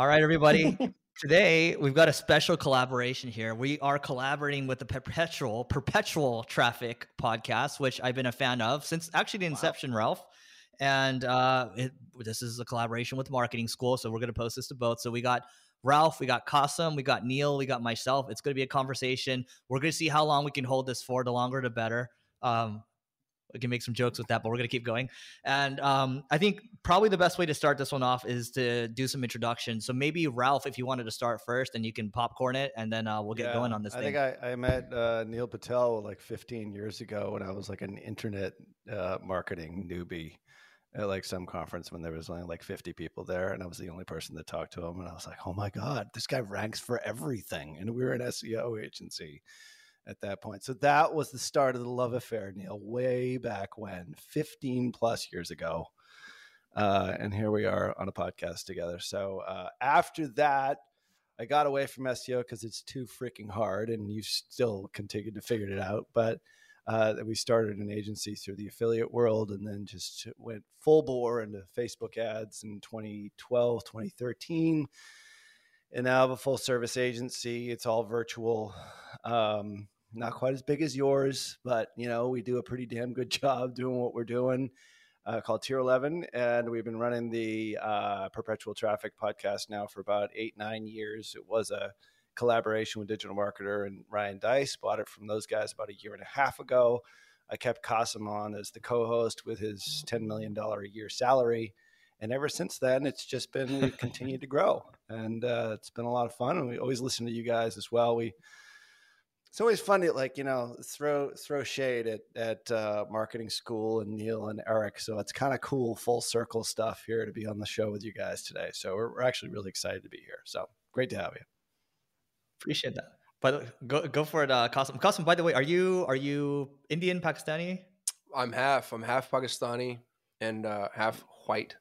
All right, everybody. Today we've got a special collaboration here. We are collaborating with the Perpetual Perpetual Traffic podcast, which I've been a fan of since actually the inception, wow. Ralph. And uh, it, this is a collaboration with Marketing School, so we're going to post this to both. So we got Ralph, we got Kasim, we got Neil, we got myself. It's going to be a conversation. We're going to see how long we can hold this for. The longer, the better. Um, we can make some jokes with that, but we're going to keep going. And um, I think probably the best way to start this one off is to do some introduction. So maybe Ralph, if you wanted to start first, and you can popcorn it, and then uh, we'll get yeah, going on this. I thing. think I, I met uh, Neil Patel like 15 years ago when I was like an internet uh, marketing newbie at like some conference when there was only like 50 people there and I was the only person that talked to him and I was like, "Oh my god, this guy ranks for everything." And we were an SEO agency at that point. So that was the start of the love affair, Neil, way back when, 15 plus years ago. Uh, and here we are on a podcast together. So uh, after that, I got away from SEO because it's too freaking hard, and you still continued to figure it out. But uh, we started an agency through the affiliate world and then just went full bore into Facebook ads in 2012, 2013 and now I have a full service agency. It's all virtual. Um, not quite as big as yours, but you know we do a pretty damn good job doing what we're doing. Uh, called Tier Eleven, and we've been running the uh, Perpetual Traffic podcast now for about eight nine years. It was a collaboration with digital marketer and Ryan Deiss. Bought it from those guys about a year and a half ago. I kept Kasim on as the co-host with his ten million dollar a year salary and ever since then, it's just been continued to grow, and uh, it's been a lot of fun. And we always listen to you guys as well. We it's always fun to like you know throw throw shade at at uh, marketing school and Neil and Eric. So it's kind of cool full circle stuff here to be on the show with you guys today. So we're, we're actually really excited to be here. So great to have you. Appreciate that. But go go for it, uh, Kasim. Kasim, by the way, are you are you Indian Pakistani? I'm half. I'm half Pakistani and uh, half white.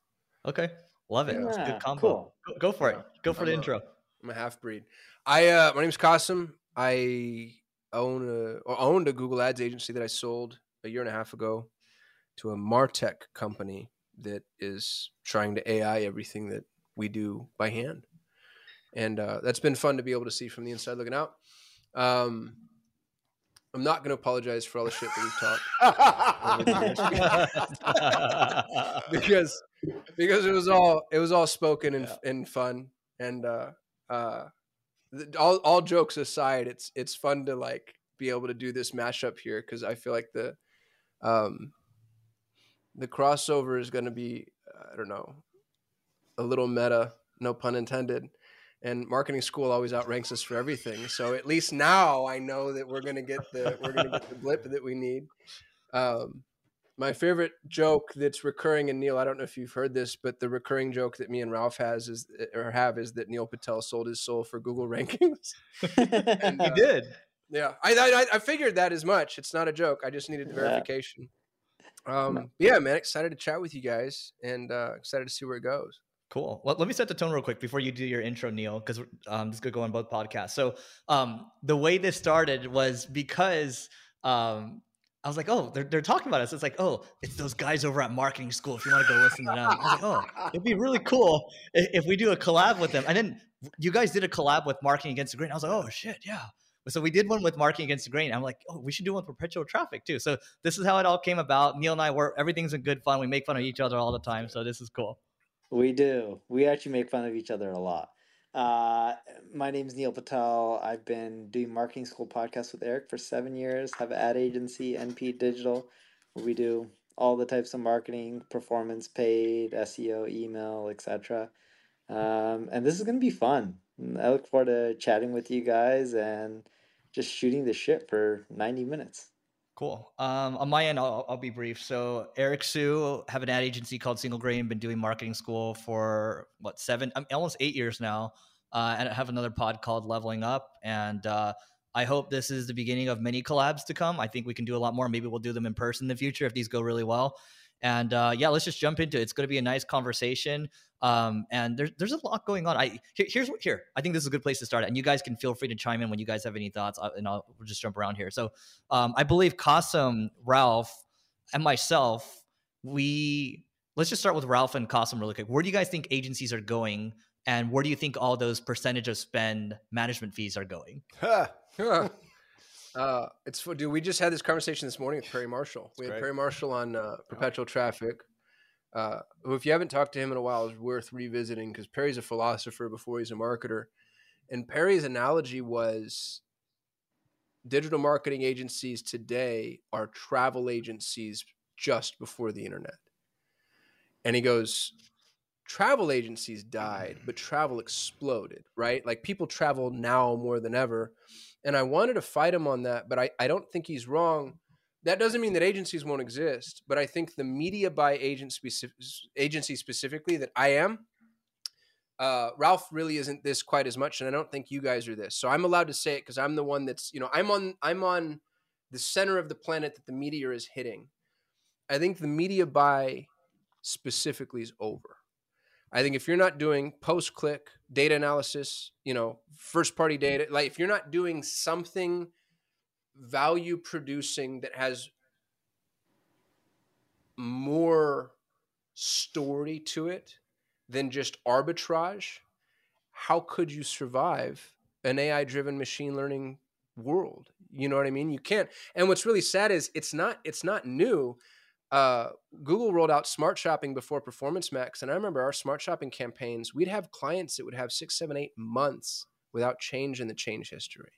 Okay, love it. Yeah, good combo. Cool. Go, go for it. Go for I'm the a, intro. I'm a half breed. I uh, my name's Kasim. I own a or owned a Google Ads agency that I sold a year and a half ago to a Martech company that is trying to AI everything that we do by hand, and uh, that's been fun to be able to see from the inside looking out. Um, I'm not going to apologize for all the shit that we've talked because because it was all it was all spoken and, yeah. and fun and uh uh all all jokes aside it's it's fun to like be able to do this mashup here because I feel like the um the crossover is going to be I don't know a little meta no pun intended and marketing school always outranks us for everything. So at least now I know that we're gonna get the we're gonna get the blip that we need. Um, my favorite joke that's recurring in Neil, I don't know if you've heard this, but the recurring joke that me and Ralph has is or have is that Neil Patel sold his soul for Google rankings. and, uh, he did. Yeah, I, I, I figured that as much. It's not a joke. I just needed verification. Yeah. Um, yeah, man, excited to chat with you guys and uh, excited to see where it goes. Cool. Well, let me set the tone real quick before you do your intro, Neil, because um, this could go on both podcasts. So um, the way this started was because um, I was like, oh, they're, they're talking about us. It's like, oh, it's those guys over at marketing school. If you want to go listen to them, like, oh, it'd be really cool if, if we do a collab with them. And then you guys did a collab with Marketing Against the Grain. I was like, oh shit, yeah. So we did one with Marketing Against the Grain. I'm like, oh, we should do one with perpetual traffic too. So this is how it all came about. Neil and I were everything's in good fun. We make fun of each other all the time. So this is cool. We do. We actually make fun of each other a lot. Uh, my name is Neil Patel. I've been doing marketing school podcasts with Eric for seven years. Have ad agency, NP Digital, where we do all the types of marketing, performance, paid, SEO, email, etc. Um, and this is going to be fun. I look forward to chatting with you guys and just shooting the shit for 90 minutes. Cool. Um, on my end, I'll, I'll, be brief. So Eric Siu have an ad agency called Single Grain. Been doing marketing school for what seven, almost eight years now. Uh, and I have another pod called Leveling Up. And uh, I hope this is the beginning of many collabs to come. I think we can do a lot more. Maybe we'll do them in person in the future if these go really well. And uh, yeah, let's just jump into it. It's going to be a nice conversation. Um, and there's there's a lot going on. I here, here's what here. I think this is a good place to start. And you guys can feel free to chime in when you guys have any thoughts, uh, and I'll we'll just jump around here. So um, I believe Kasim, Ralph, and myself, we let's just start with Ralph and Kasim really quick. Where do you guys think agencies are going? And where do you think all those percentage of spend management fees are going? Uh, it's dude. We just had this conversation this morning with Perry Marshall. We had Perry Marshall on uh, Perpetual Traffic. Uh, who, if you haven't talked to him in a while, is worth revisiting because Perry's a philosopher before he's a marketer. And Perry's analogy was digital marketing agencies today are travel agencies just before the internet. And he goes, travel agencies died, but travel exploded, right? Like people travel now more than ever. And I wanted to fight him on that, but I, I don't think he's wrong. That doesn't mean that agencies won't exist, but I think the media buy agent agency specifically that I am, uh, Ralph really isn't this quite as much, and I don't think you guys are this. So I'm allowed to say it because I'm the one that's you know I'm on I'm on the center of the planet that the meteor is hitting. I think the media buy specifically is over. I think if you're not doing post click data analysis, you know, first party data, like if you're not doing something value producing that has more story to it than just arbitrage, how could you survive an AI driven machine learning world? You know what I mean? You can't. And what's really sad is it's not it's not new uh, Google rolled out Smart Shopping before Performance Max, and I remember our Smart Shopping campaigns. We'd have clients that would have six, seven, eight months without change in the change history,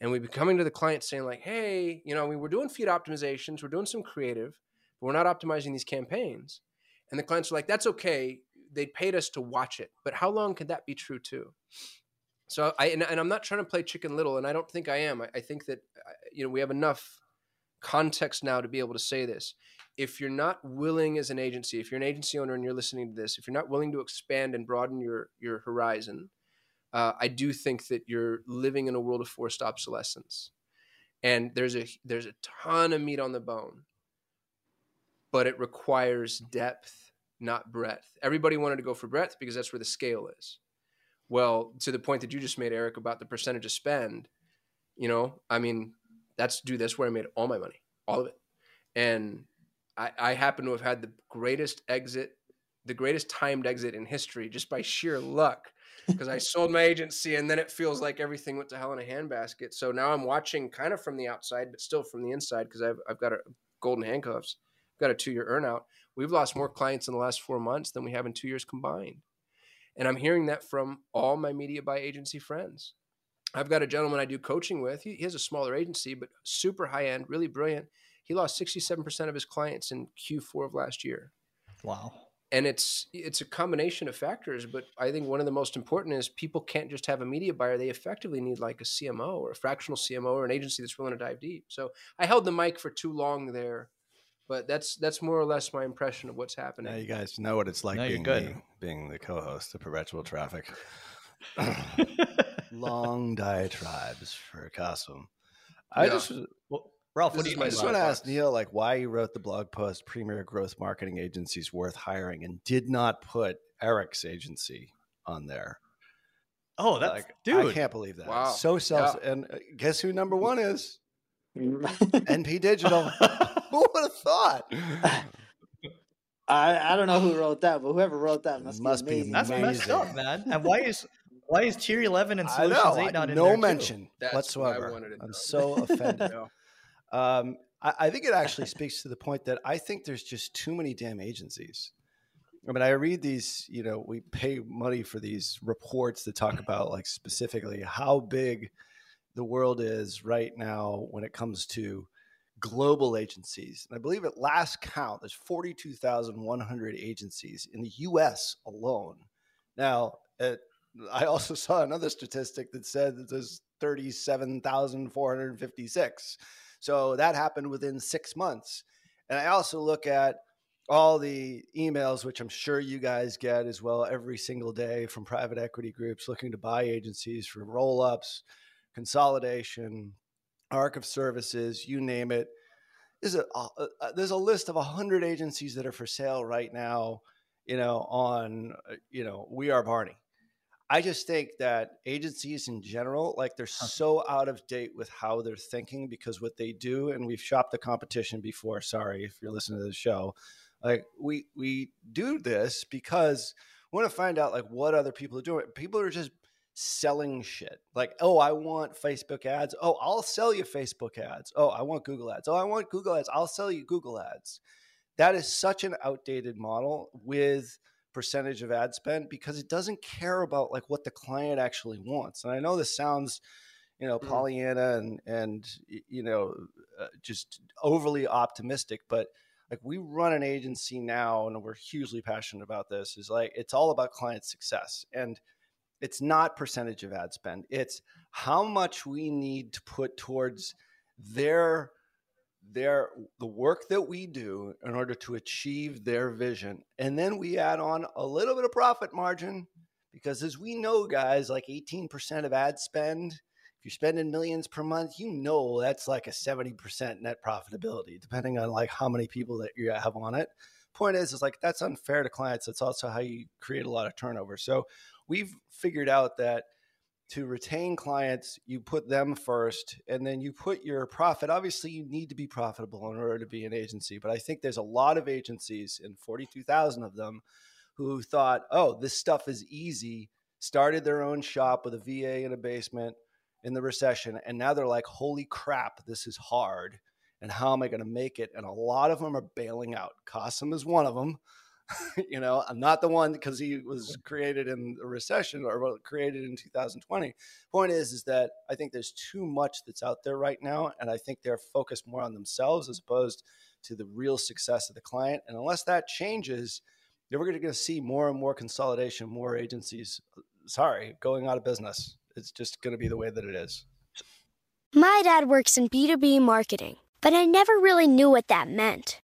and we'd be coming to the client saying like, "Hey, you know, we were doing feed optimizations, we're doing some creative, but we're not optimizing these campaigns." And the clients were like, "That's okay. They paid us to watch it, but how long could that be true too?" So I and, and I'm not trying to play Chicken Little, and I don't think I am. I, I think that you know we have enough context now to be able to say this. If you're not willing as an agency, if you're an agency owner and you're listening to this, if you're not willing to expand and broaden your your horizon, uh, I do think that you're living in a world of forced obsolescence. And there's a there's a ton of meat on the bone, but it requires depth, not breadth. Everybody wanted to go for breadth because that's where the scale is. Well, to the point that you just made, Eric, about the percentage of spend, you know, I mean, that's dude, that's where I made all my money, all of it. And I, I happen to have had the greatest exit, the greatest timed exit in history just by sheer luck. Because I sold my agency and then it feels like everything went to hell in a handbasket. So now I'm watching kind of from the outside, but still from the inside because I've, I've got a golden handcuffs, I've got a two year earnout. We've lost more clients in the last four months than we have in two years combined. And I'm hearing that from all my media buy agency friends. I've got a gentleman I do coaching with. He, he has a smaller agency, but super high end, really brilliant. He lost 67% of his clients in Q4 of last year. Wow. And it's it's a combination of factors, but I think one of the most important is people can't just have a media buyer. They effectively need like a CMO or a fractional CMO or an agency that's willing to dive deep. So I held the mic for too long there, but that's that's more or less my impression of what's happening. Now you guys know what it's like no, being the, being the co-host of Perpetual Traffic. long diatribes for Kasim. I yeah. just well, Ralph, what do you? I just want to ask Neil, like, why you wrote the blog post "Premier Growth Marketing Agencies Worth Hiring" and did not put Eric's agency on there. Oh, that's Like, dude. I can't believe that. Wow. So self. And uh, guess who number one is? NP Digital. who would have thought? I, I don't know who wrote that, but whoever wrote that must, Must be be amazing. That's messed up, man. And why is why is Tier 11 and Solutions know. 8 not in no there too? mention That's what I whatsoever. wanted to I'm know. so offended. Um, I, I think it actually speaks to the point that I think there's just too many damn agencies. I mean, I read these, you know, we pay money for these reports that talk about like specifically how big the world is right now when it comes to global agencies. And I believe at last count, there's 42,100 agencies in the US alone. Now, uh, I also saw another statistic that said that there's 37,456. So that happened within six months. And I also look at all the emails, which I'm sure you guys get as well every single day from private equity groups looking to buy agencies for roll ups, consolidation, arc of services, you name it. There's a, a- there's a list of 100 agencies that are for sale right now, you know, on, uh, you know, We Are Barney. I just think that agencies in general, like they're so out of date with how they're thinking because what they do, and we've shopped the competition before. Sorry if you're listening to the show. Like we we do this because we want to find out like what other people are doing. People are just selling shit. Like, oh, I want Facebook ads. Oh, I'll sell you Facebook ads. Oh, I want Google ads. Oh, I want Google ads. I'll sell you Google ads. That is such an outdated model with percentage of ad spend because it doesn't care about like what the client actually wants. And I know this sounds, you know, Mm. Pollyanna and and you know, uh, just overly optimistic, but like we run an agency now and we're hugely passionate about this is like it's all about client success and it's not percentage of ad spend it's how much we need to put towards their their the work that we do in order to achieve their vision. And then we add on a little bit of profit margin because as we know guys like 18% of ad spend if you're spending millions per month you know that's like a 70% net profitability depending on like how many people that you have on it. Point is is like that's unfair to clients. It's also how you create a lot of turnover. So we've figured out that to retain clients, you put them first and then you put your profit. Obviously, you need to be profitable in order to be an agency, but I think there's a lot of agencies, and 42,000 of them, who thought, oh, this stuff is easy, started their own shop with a VA in a basement in the recession, and now they're like, holy crap, this is hard. And how am I going to make it? And a lot of them are bailing out. Kasim is one of them you know, I'm not the one because he was created in the recession or created in 2020. Point is, is that I think there's too much that's out there right now, and I think they're focused more on themselves as opposed to the real success of the client. And unless that changes, we're going to see more and more consolidation, more agencies. Uh, sorry, going out of business. It's just going to be the way that it is. My dad works in B2B marketing, but I never really knew what that meant.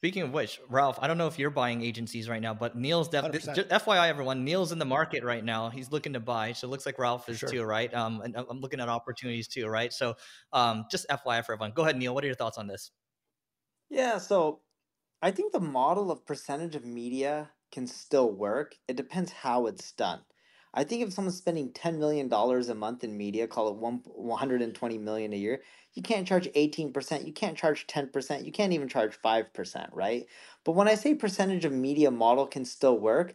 Speaking of which, Ralph, I don't know if you're buying agencies right now, but Neil's definitely. FYI, everyone, Neil's in the market right now. He's looking to buy, so it looks like Ralph is sure. too, right? Um, and I'm looking at opportunities too, right? So, um, just FYI for everyone. Go ahead, Neil. What are your thoughts on this? Yeah, so I think the model of percentage of media can still work. It depends how it's done. I think if someone's spending $10 million a month in media, call it one, 120 million a year, you can't charge 18%, you can't charge 10%, you can't even charge 5%, right? But when I say percentage of media model can still work,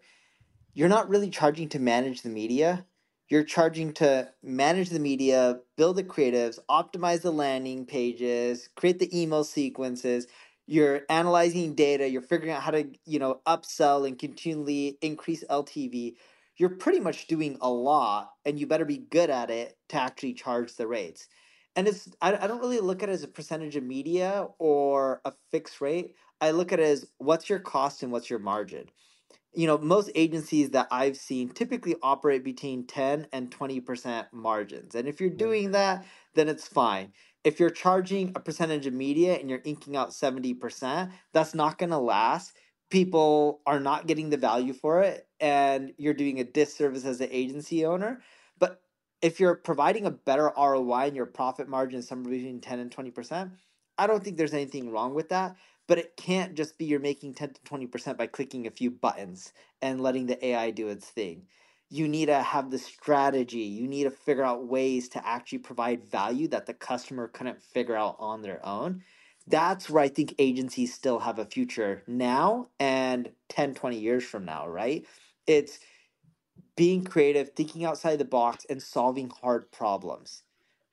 you're not really charging to manage the media. You're charging to manage the media, build the creatives, optimize the landing pages, create the email sequences. You're analyzing data, you're figuring out how to, you know, upsell and continually increase LTV you're pretty much doing a lot and you better be good at it to actually charge the rates. And it's I, I don't really look at it as a percentage of media or a fixed rate. I look at it as what's your cost and what's your margin. You know most agencies that i've seen typically operate between 10 and 20% margins. And if you're mm-hmm. doing that then it's fine. If you're charging a percentage of media and you're inking out 70% that's not going to last people are not getting the value for it and you're doing a disservice as an agency owner. But if you're providing a better ROI and your profit margin is somewhere between 10 and 20%, I don't think there's anything wrong with that. But it can't just be you're making 10 to 20% by clicking a few buttons and letting the AI do its thing. You need to have the strategy. You need to figure out ways to actually provide value that the customer couldn't figure out on their own that's where I think agencies still have a future now and 10, 20 years from now, right? It's being creative, thinking outside the box, and solving hard problems,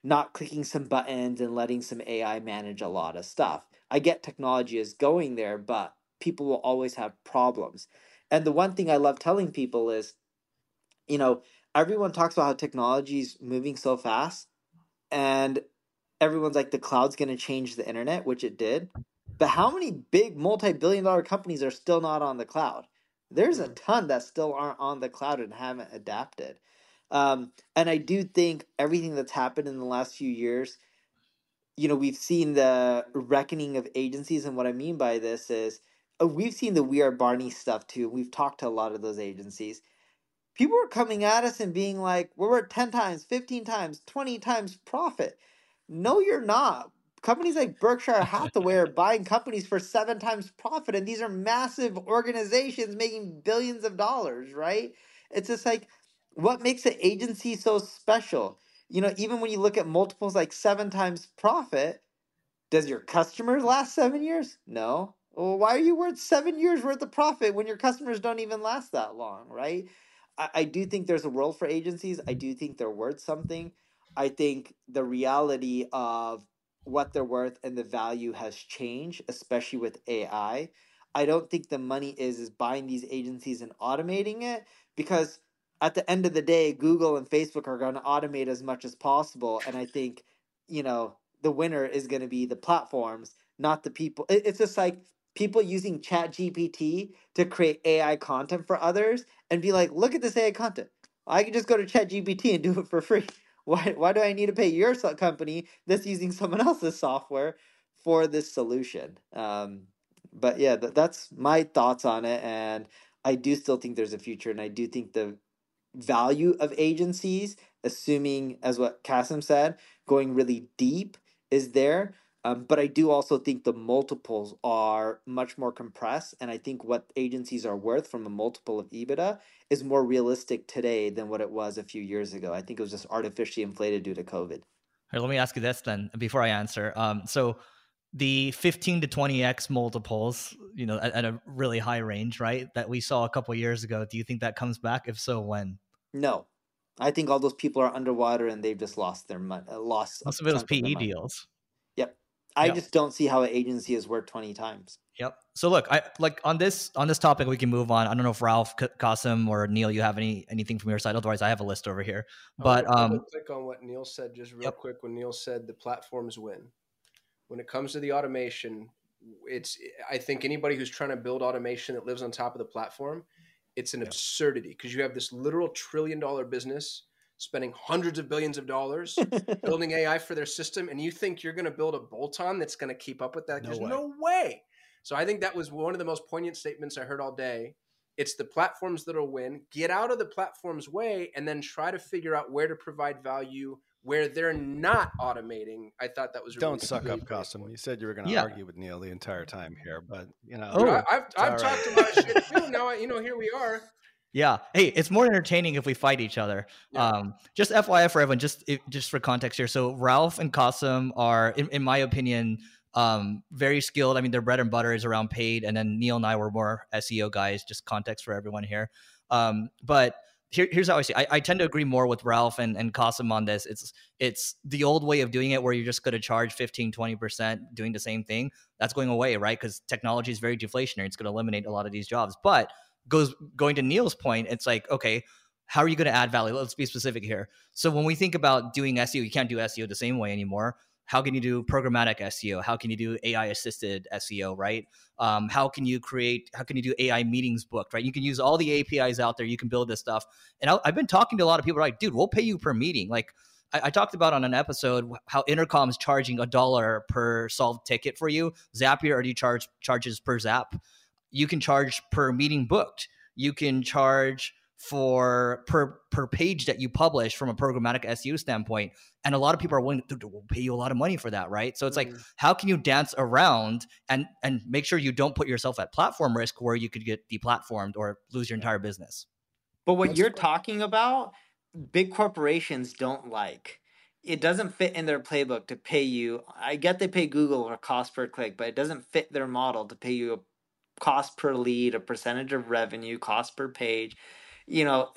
not clicking some buttons and letting some AI manage a lot of stuff. I get technology is going there, but people will always have problems. And the one thing I love telling people is, you know, everyone talks about how technology is moving so fast, and everyone's like, the cloud's going to change the internet, which it did. But how many big multi billion dollar companies are still not on the cloud? there's a ton that still aren't on the cloud and haven't adapted. Um, and I do think everything that's happened in the last few years, you know, we've seen the reckoning of agencies. And what I mean by this is uh, we've seen the We Are Barney stuff too. We've talked to a lot of those agencies. People are coming at us and being like, we're at 10 times, 15 times, 20 times profit. No, you're not companies like Berkshire Hathaway are buying companies for seven times profit, and these are massive organizations making billions of dollars, right? It's just like what makes an agency so special? You know, even when you look at multiples like seven times profit, does your customer last seven years? No. Well, why are you worth seven years worth of profit when your customers don't even last that long, right? I, I do think there's a world for agencies. I do think they're worth something. I think the reality of what they're worth and the value has changed, especially with AI. I don't think the money is is buying these agencies and automating it because at the end of the day, Google and Facebook are going to automate as much as possible, and I think you know the winner is going to be the platforms, not the people. It's just like people using Chat GPT to create AI content for others and be like, look at this AI content. I can just go to Chat GPT and do it for free. Why why do I need to pay your company that's using someone else's software for this solution? Um, but yeah, th- that's my thoughts on it, and I do still think there's a future, and I do think the value of agencies, assuming as what Kasim said, going really deep is there. Um, but I do also think the multiples are much more compressed, and I think what agencies are worth from a multiple of EBITDA is more realistic today than what it was a few years ago. I think it was just artificially inflated due to COVID. Right, let me ask you this then before I answer. Um, so the 15 to 20x multiples, you know, at, at, a really high range, right? That we saw a couple years ago. Do you think that comes back? If so, when? No, I think all those people are underwater and they've just lost their money. Uh, lost. Most of was PE deals. Yep. I Yep. just don't see how an agency has worked 20 times. Yep. So look, I like on this on this topic we can move on. I don't know if Ralph, K- or Neil, you have any anything from your side. Otherwise, I have a list over here. But um, click on what Neil said just real Yep. quick. When Neil said the platforms win, when it comes to the automation, it's I think anybody who's trying to build automation that lives on top of the platform, it's an absurdity because you have this literal trillion dollar business spending hundreds of billions of dollars building AI for their system, and you think you're going to build a bolt on that's going to keep up with that? No There's way. no way. So I think that was one of the most poignant statements I heard all day. It's the platforms that'll win. Get out of the platform's way and then try to figure out where to provide value where they're not automating. I thought that was a Don't suck up, great Kasim. You said you were going to Yeah. argue with Neil the entire time here, but you know, Oh. I, I've, I've all talked right. a lot of shit too. Now, I- you know, here we are. Yeah, hey, it's more entertaining if we fight each other. Yeah. Um, just FYI for everyone, just just for context here. So Ralph and Kasim are, in, in my opinion, um, very skilled. I mean, their bread and butter is around paid, and then Neil and I were more SEO guys. Just context for everyone here. Um, but here, here's how I see. I, I tend to agree more with Ralph and, and Kasim on this. It's it's the old way of doing it where you're just going to charge 15, 20% doing the same thing. That's going away, right? Because technology is very deflationary. It's going to eliminate a lot of these jobs. But goes going to Neil's point, it's like, okay, how are you going to add value? Let's be specific here. So when we think about doing SEO, you can't do SEO the same way anymore. How can you do programmatic SEO? How can you do AI assisted SEO, right? Um, how can you create, how can you do AI meetings booked, right? You can use all the APIs out there. You can build this stuff. And I, I've been talking to a lot of people like, dude, we'll pay you per meeting. Like I, I talked about on an episode how Intercom is charging a dollar per solved ticket for you. Zapier already charge charges per zap. You can charge per meeting booked. You can charge for per per page that you publish from a programmatic SEO standpoint. And a lot of people are willing to, to pay you a lot of money for that, right? So it's like, mm-hmm. how can you dance around and and make sure you don't put yourself at platform risk where you could get deplatformed or lose your entire business? But what That's you're fine. talking about, big corporations don't like. It doesn't fit in their playbook to pay you. I get they pay Google a cost per click, but it doesn't fit their model to pay you a cost per lead, a percentage of revenue, cost per page. You know,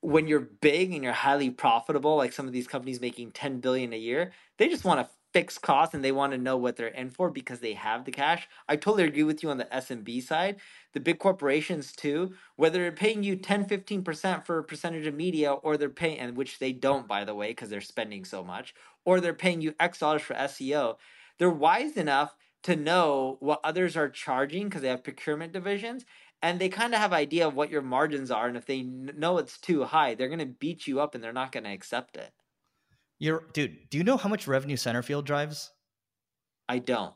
when you're big and you're highly profitable, like some of these companies making 10 billion a year, they just want to fix costs and they want to know what they're in for because they have the cash. I totally agree with you on the SMB side. The big corporations too, whether they're paying you 10, 15% for a percentage of media or they're paying, and which they don't, by the way, because they're spending so much, or they're paying you X dollars for SEO, they're wise enough to know what others are charging because they have procurement divisions and they kind of have idea of what your margins are and if they kn- know it's too high they're going to beat you up and they're not going to accept it You're dude, do you know how much revenue Centerfield drives? i don't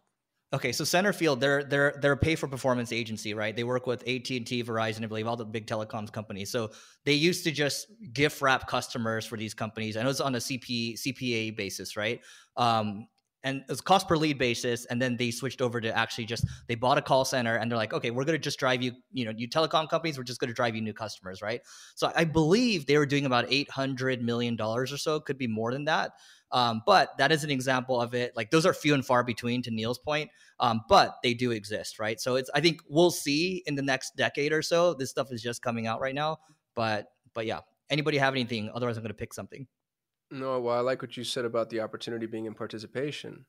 Okay, so Centerfield, they're they're they're a pay for performance agency, right? They work with AT and T, Verizon, I believe all the big telecoms companies. So they used to just gift wrap customers for these companies, and it was on a CP CPA basis, right? Um, and it was cost per lead basis, and then they switched over to actually just they bought a call center, and they're like, okay, we're going to just drive you, you know, you telecom companies, we're just going to drive you new customers, right? So I believe they were doing about eight hundred million dollars or so, could be more than that. Um, but that is an example of it. Like those are few and far between, to Neil's point. Um, but they do exist, right? So it's I think we'll see in the next decade or so. This stuff is just coming out right now. But but yeah. Anybody have anything? Otherwise, I'm going to pick something. No, well, I like what you said about the opportunity being in participation.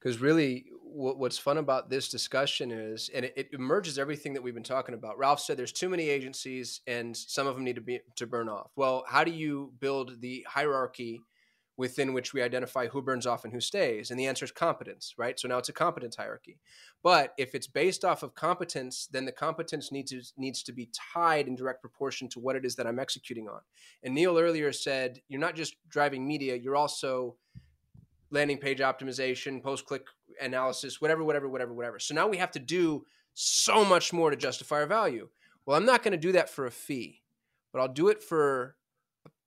Because really, what, what's fun about this discussion is, and it, it emerges everything that we've been talking about. Ralph said there's too many agencies, and some of them need to be to burn off. Well, how do you build the hierarchy within which we identify who burns off and who stays? And the answer is competence, right? So now it's a competence hierarchy. But if it's based off of competence, then the competence needs to, needs to be tied in direct proportion to what it is that I'm executing on. And Neil earlier said, you're not just driving media, you're also landing page optimization, post click analysis, whatever, whatever, whatever, whatever. So now we have to do so much more to justify our value. Well, I'm not going to do that for a fee, but I'll do it for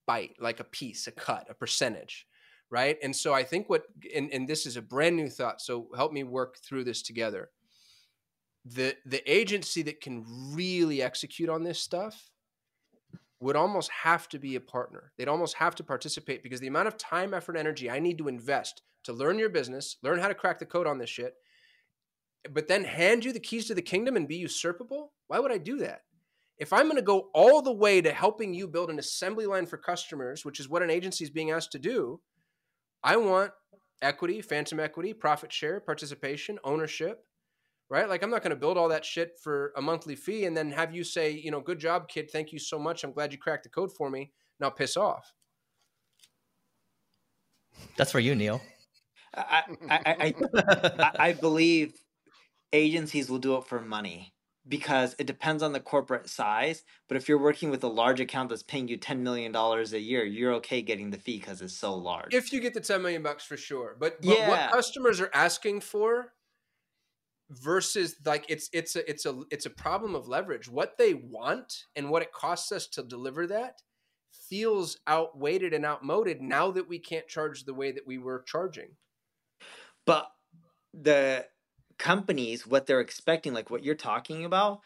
bite, like a piece, a cut, a percentage. Right. And so I think what, and, and this is a brand new thought. So help me work through this together. The, the agency that can really execute on this stuff would almost have to be a partner. They'd almost have to participate because the amount of time, effort, energy I need to invest to learn your business, learn how to crack the code on this shit, but then hand you the keys to the kingdom and be usurpable, why would I do that? If I'm going to go all the way to helping you build an assembly line for customers, which is what an agency is being asked to do, I want equity, phantom equity, profit share, participation, ownership, right? Like I'm not going to build all that shit for a monthly fee and then have you say, you know, good job, kid. Thank you so much. I'm glad you cracked the code for me. Now piss off. That's for you, Neil. I I, I, I, I believe agencies will do it for money because it depends on the corporate size. But if you're working with a large account that's paying you ten million dollars a year, you're okay getting the fee because it's so large. If you get the ten million bucks for sure, but, but Yeah. what customers are asking for versus like it's it's a it's a it's a problem of leverage. What they want and what it costs us to deliver that feels outweighted and outmoded now that we can't charge the way that we were charging. But the companies, what they're expecting, like what you're talking about,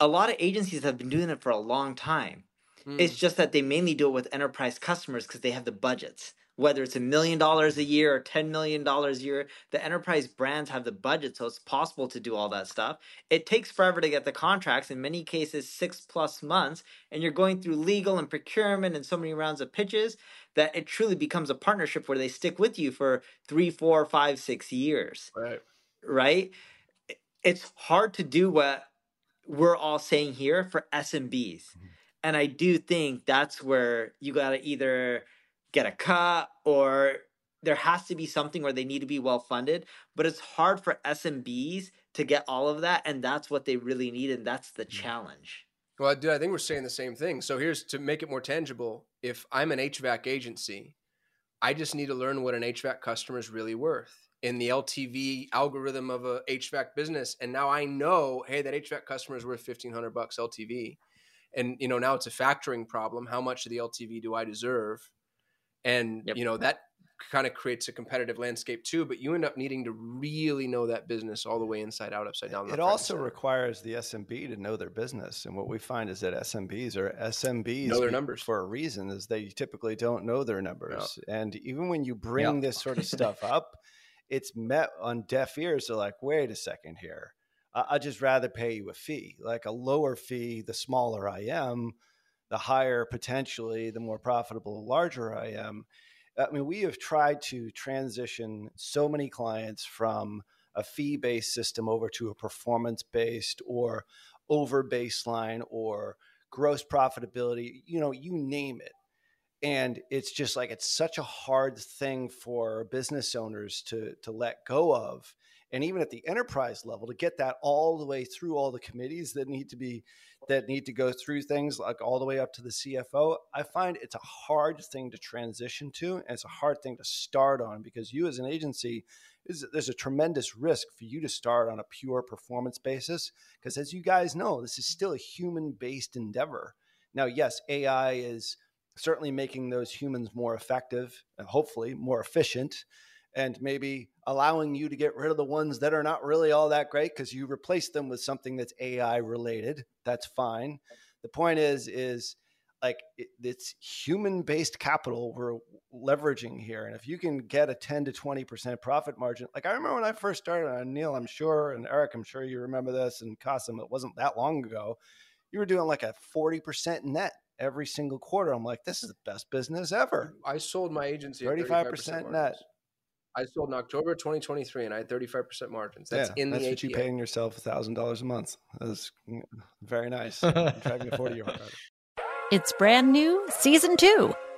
a lot of agencies have been doing it for a long time. Mm. It's just that they mainly do it with enterprise customers because they have the budgets. Whether it's a million dollars a year or $10 million a year, the enterprise brands have the budget, so it's possible to do all that stuff. It takes forever to get the contracts, in many cases, six plus months, and you're going through legal and procurement and so many rounds of pitches that it truly becomes a partnership where they stick with you for three, four, five, six years right. Right? It's hard to do what we're all saying here for SMBs. Mm-hmm. And I do think that's where you got to either get a cut or there has to be something where they need to be well funded. But it's hard for SMBs to get all of that. And that's what they really need. And that's the mm-hmm. challenge. Well, dude, I think we're saying the same thing. So here's to make it more tangible. If I'm an HVAC agency, I just need to learn what an HVAC customer is really worth in the LTV algorithm of a HVAC business. And now I know, hey, that HVAC customer is worth fifteen hundred bucks LTV, and you know now it's a factoring problem. How much of the LTV do I deserve? And Yep. you know that kind of creates a competitive landscape too. But you end up needing to really know that business all the way inside out, upside down. It left, right, and also center. requires the SMB to know their business, and what we find is that SMBs are SMBs Know their numbers. for a reason. Is they typically don't know their numbers, and even when you bring Yeah. this sort of stuff up, it's met on deaf ears. They're like, "Wait a second here, I'd just rather pay you a fee, like a lower fee. The smaller I am, the higher potentially, the more profitable, the larger I am." I mean, we have tried to transition so many clients from a fee based system over to a performance based or over baseline or gross profitability, you know, you name it. And it's just like it's such a hard thing for business owners to to let go of. And even at the enterprise level, to get that all the way through all the committees that need to be that need to go through things like all the way up to the CFO, I find it's a hard thing to transition to, and it's a hard thing to start on because you as an agency is there's a tremendous risk for you to start on a pure performance basis because as you guys know, this is still a human-based endeavor. Now, yes, AI is certainly making those humans more effective and hopefully more efficient and maybe allowing you to get rid of the ones that are not really all that great because you replace them with something that's AI related. That's fine. The point is, is like it, it's human based capital we're leveraging here. And if you can get a 10 to 20% profit margin, like I remember when I first started on Neil, I'm sure, and Eric, I'm sure you remember this, and Kasim, it wasn't that long ago. You were doing like a 40% net every single quarter. I'm like, this is the best business ever. I sold my agency 35% 35% net. margins. I sold in October 2023 and I had 35% margins. That's yeah, in the that's what you APA. paying yourself thousand dollars a month. That's very nice. I'm driving a 40 year old. It's brand new, season two.